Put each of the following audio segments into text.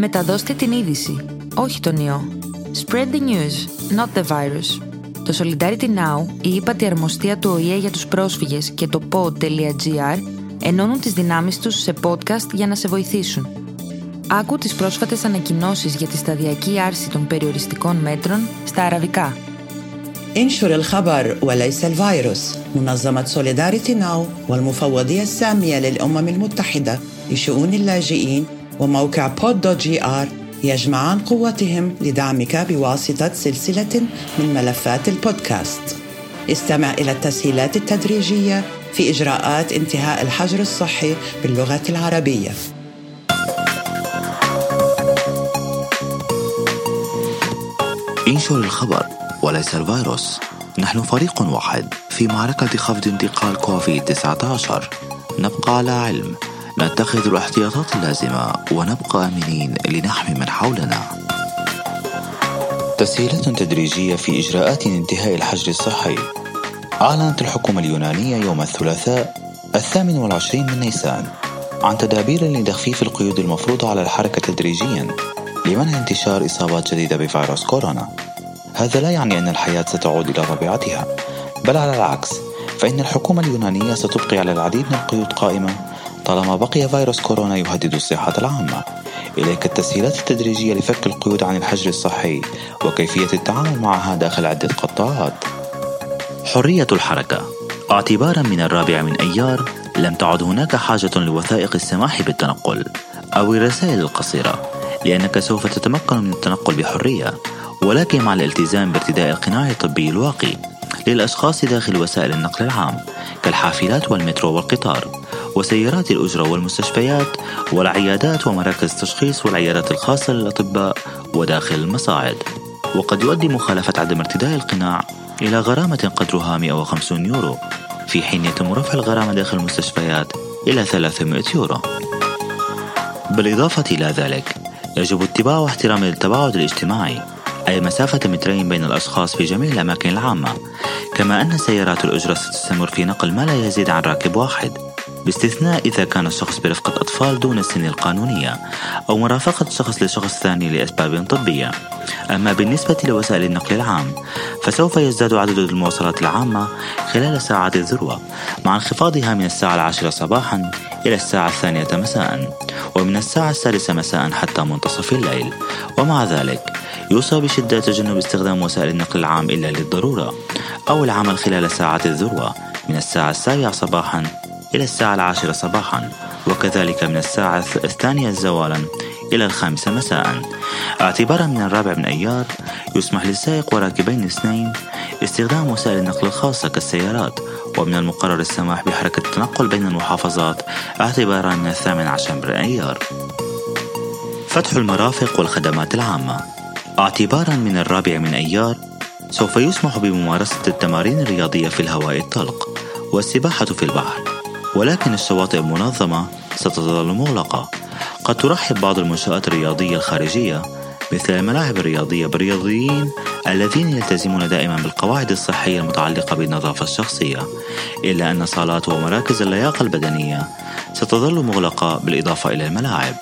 Μεταδώστε την είδηση, όχι τον ιό. Spread the news, not the virus. Το Solidarity Now, η ύπατη αρμοστία του ΟΗΕ για τους πρόσφυγες και το pod.gr ενώνουν τις δυνάμεις τους σε podcast για να σε βοηθήσουν. Άκου τις πρόσφατες ανακοινώσεις για τη σταδιακή άρση των περιοριστικών μέτρων στα αραβικά. انشر الخبر وليس الفيروس منظمة سوليداريتي ناو والمفوضية السامية للأمم المتحدة لشؤون اللاجئين وموقع pod dot gr يجمعان قوتهم لدعمك بواسطة سلسلة من ملفات البودكاست. استمع إلى التسهيلات التدريجية في إجراءات انتهاء الحجر الصحي باللغة العربية. انشر الخبر وليس الفيروس. نحن فريق واحد في معركة خفض انتقال كوفيد 19 نبقى على علم. نتخذ الاحتياطات اللازمة ونبقى آمنين لنحمي من حولنا. تسهيلات تدريجية في إجراءات انتهاء الحجر الصحي. أعلنت الحكومة اليونانية يوم الثلاثاء الثامن والعشرين من نيسان عن تدابير لتخفيف القيود المفروضة على الحركة تدريجيا لمنع انتشار إصابات جديدة بفيروس كورونا. هذا لا يعني أن الحياة ستعود إلى طبيعتها بل على العكس فإن الحكومة اليونانية ستبقي على العديد من القيود قائمة طالما بقي فيروس كورونا يهدد الصحة العامة. إليك التسهيلات التدريجية لفك القيود عن الحجر الصحي وكيفية التعامل معها داخل عدة قطاعات. حرية الحركة. اعتبارا من الرابع من أيار لم تعد هناك حاجة لوثائق السماح بالتنقل أو الرسائل القصيرة لأنك سوف تتمكن من التنقل بحرية ولكن مع الالتزام بارتداء القناع الطبي الواقي للأشخاص داخل وسائل النقل العام كالحافلات والمترو والقطار. وسيارات الأجرة والمستشفيات والعيادات ومراكز التشخيص والعيادات الخاصة للأطباء وداخل المصاعد. وقد يؤدي مخالفة عدم ارتداء القناع إلى غرامة قدرها 150 يورو في حين يتم رفع الغرامة داخل المستشفيات إلى 300 يورو. بالإضافة إلى ذلك يجب اتباع واحترام التباعد الاجتماعي أي مسافة مترين بين الأشخاص في جميع الأماكن العامة كما أن سيارات الأجرة ستستمر في نقل ما لا يزيد عن راكب واحد. باستثناء إذا كان الشخص برفقة أطفال دون السن القانونية أو مرافقة شخص لشخص ثاني لأسباب طبية. أما بالنسبة لوسائل النقل العام فسوف يزداد عدد المواصلات العامة خلال ساعات الذروة مع انخفاضها من الساعة العاشرة صباحا إلى الساعة الثانية مساء ومن الساعة السادسة مساء حتى منتصف الليل. ومع ذلك يوصى بشدة تجنب استخدام وسائل النقل العام إلا للضرورة أو العمل خلال ساعات الذروة من الساعة السابعة صباحا إلى الساعة العاشرة صباحا وكذلك من الساعة الثانية زوالا إلى الخامسة مساء. اعتبارا من الرابع من أيار يسمح للسائق وراكبين الاثنين استخدام وسائل النقل الخاصة كالسيارات. ومن المقرر السماح بحركة التنقل بين المحافظات اعتبارا من الثامن عشر من أيار. فتح المرافق والخدمات العامة. اعتبارا من الرابع من أيار سوف يسمح بممارسة التمارين الرياضية في الهواء الطلق والسباحة في البحر. ولكن الشواطئ المنظمة ستظل مغلقة. قد ترحب بعض المنشآت الرياضية الخارجية مثل الملاعب الرياضية بالرياضيين الذين يلتزمون دائما بالقواعد الصحية المتعلقة بالنظافة الشخصية إلا أن صالات ومراكز اللياقة البدنية ستظل مغلقة بالإضافة إلى الملاعب.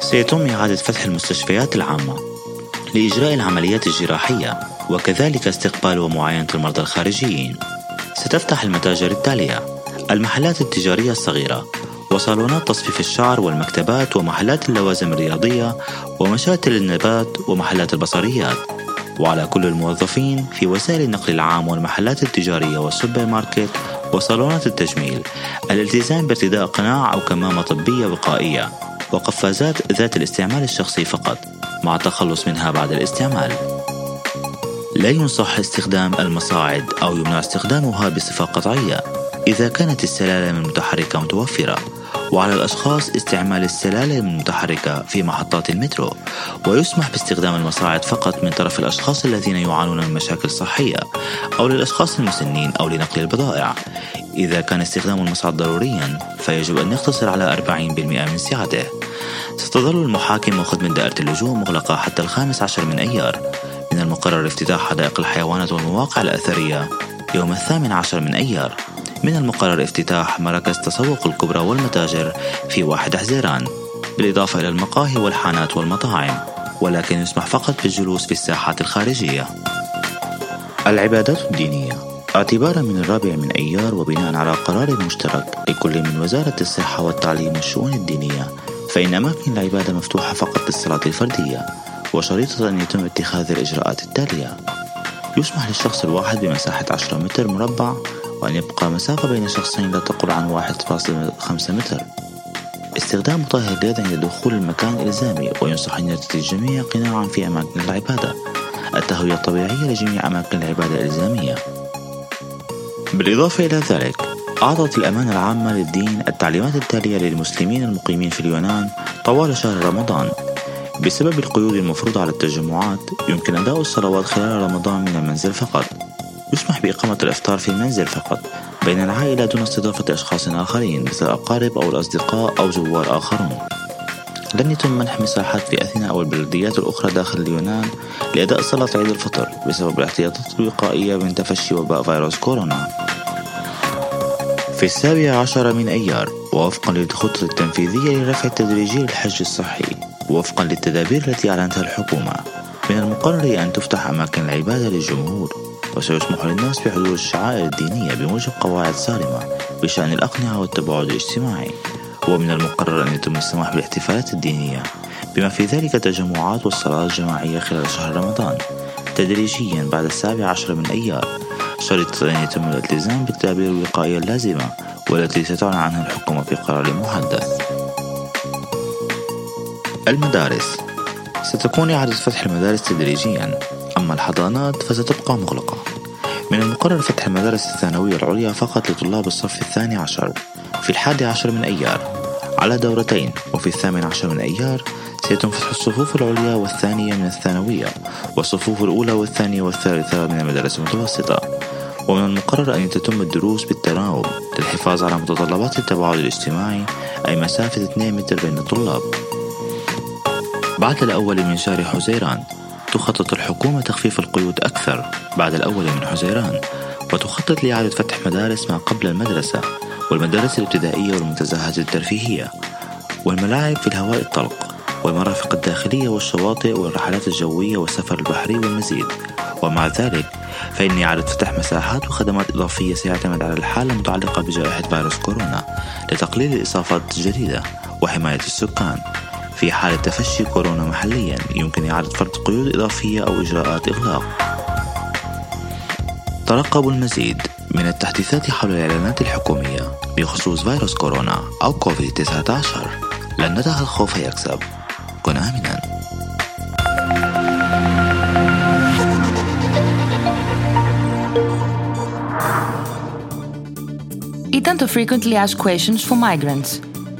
سيتم إعادة فتح المستشفيات العامة لإجراء العمليات الجراحية وكذلك استقبال ومعاينة المرضى الخارجيين. ستفتح المتاجر التالية. المحلات التجارية الصغيرة وصالونات تصفيف الشعر والمكتبات ومحلات اللوازم الرياضية ومشاتل النبات ومحلات البصريات. وعلى كل الموظفين في وسائل النقل العام والمحلات التجارية والسوبر ماركت وصالونات التجميل الالتزام بارتداء قناع أو كمامة طبية وقائية وقفازات ذات الاستعمال الشخصي فقط مع التخلص منها بعد الاستعمال. لا ينصح استخدام المصاعد أو يمنع استخدامها بصفة قطعية. إذا كانت السلالم المتحركة متوفرة وعلى الأشخاص استعمال السلالم المتحركة في محطات المترو ويسمح باستخدام المصاعد فقط من طرف الأشخاص الذين يعانون من مشاكل صحية أو للأشخاص المسنين أو لنقل البضائع. إذا كان استخدام المصعد ضروريا فيجب أن يقتصر على 40% من سعته. ستظل المحاكم وخدمة دائرة اللجوء مغلقة حتى الخامس عشر من أيار. من المقرر افتتاح حدائق الحيوانات والمواقع الأثرية يوم الثامن عشر من أيار. من المقرر افتتاح مراكز تسوق الكبرى والمتاجر في واحد حزيران بالإضافة إلى المقاهي والحانات والمطاعم ولكن يسمح فقط بالجلوس في الساحات الخارجية. العبادات الدينية اعتبارا من الرابع من أيار وبناء على قرار مشترك لكل من وزارة الصحة والتعليم والشؤون الدينية فإن أماكن العبادة مفتوحة فقط للصلاة الفردية وشريطة أن يتم اتخاذ الإجراءات التالية. يسمح للشخص الواحد بمساحة 10 متر مربع وأن يبقى مسافة بين شخصين لا تقل عن 1.5 متر. استخدام مطهر اليد عند دخول المكان إلزامي وينصح أن يرتدي الجميع قناعا في أماكن العبادة. التهوية الطبيعية لجميع أماكن العبادة الإلزامية. بالإضافة إلى ذلك أعطت الأمانة العامة للدين التعليمات التالية للمسلمين المقيمين في اليونان طوال شهر رمضان. بسبب القيود المفروضة على التجمعات يمكن أداء الصلوات خلال رمضان من المنزل فقط. يسمح بإقامة الإفطار في المنزل فقط بين العائلة دون استضافة أشخاص آخرين مثل الأقارب أو الأصدقاء أو زوار آخرون. لن يتم منح مساحات في أثينا أو البلديات الأخرى داخل اليونان لأداء صلاة عيد الفطر بسبب الاحتياطات الوقائية من تفشي وباء فيروس كورونا. في السابع عشر من أيار ووفقا للخطة التنفيذية لرفع التدريجي للحج الصحي وفقا للتدابير التي أعلنتها الحكومة من المقرر أن تفتح أماكن العبادة للجمهور. وسيسمح للناس بحضور الشعائر الدينية بموجب قواعد صارمة بشأن الأقنعة والتباعد الاجتماعي. ومن المقرر أن يتم السماح بالاحتفالات الدينية بما في ذلك التجمعات والصلاة الجماعية خلال شهر رمضان تدريجيا بعد السابع عشر من أيار. شرط أن يتم الالتزام بالتدابير الوقائية اللازمة والتي ستعلن عنها الحكومة في قرار محدث المدارس. ستكون إعادة فتح المدارس تدريجيا. أما الحضانات فستبقى مغلقة. من المقرر فتح المدارس الثانوية العليا فقط لطلاب الصف الثاني عشر. في الحادي عشر من أيار. على دورتين وفي الثامن عشر من أيار سيتم فتح الصفوف العليا والثانية من الثانوية والصفوف الأولى والثانية والثالثة من المدارس المتوسطة. ومن المقرر أن تتم الدروس بالتناوب للحفاظ على متطلبات التباعد الاجتماعي أي مسافة 2 متر بين الطلاب. بعد الأول من شهر حزيران تخطط الحكومة تخفيف القيود أكثر بعد الأول من حزيران وتخطط لإعادة فتح مدارس ما قبل المدرسة والمدارس الابتدائية والمنتزهات الترفيهية والملاعب في الهواء الطلق والمرافق الداخلية والشواطئ والرحلات الجوية والسفر البحري والمزيد. ومع ذلك فإن إعادة فتح مساحات وخدمات إضافية سيعتمد على الحالة المتعلقة بجائحة فيروس كورونا لتقليل الإصابات الجديدة وحماية السكان. في حالة تفشي كورونا محليا. يمكن إعادة فرض قيود إضافية أو إجراءات إغلاق. ترقبوا المزيد من التحديثات حول الإعلانات الحكومية بخصوص فيروس كورونا أو كوفيد-19 لن ندع الخوف يكسب. كن آمناً. Frequently asked questions for migrants.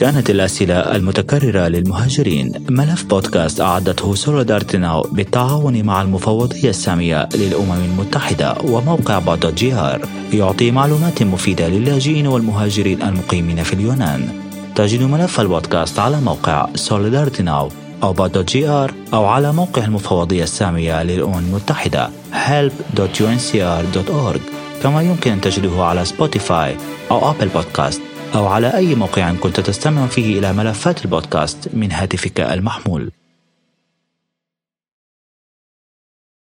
كانت الأسئلة المتكررة للمهاجرين. ملف بودكاست أعدته SolidarityNow بالتعاون مع المفوضية السامية للأمم المتحدة وموقع pod gr يعطي معلومات مفيدة للاجئين والمهاجرين المقيمين في اليونان. تجد ملف البودكاست على موقع SolidarityNow أو pod gr أو على موقع المفوضية السامية للأمم المتحدة. help.unhcr.org كما يمكن أن تجده على Spotify أو أبل بودكاست أو على أي موقع كنت تستمع فيه إلى ملفات البودكاست من هاتفك المحمول.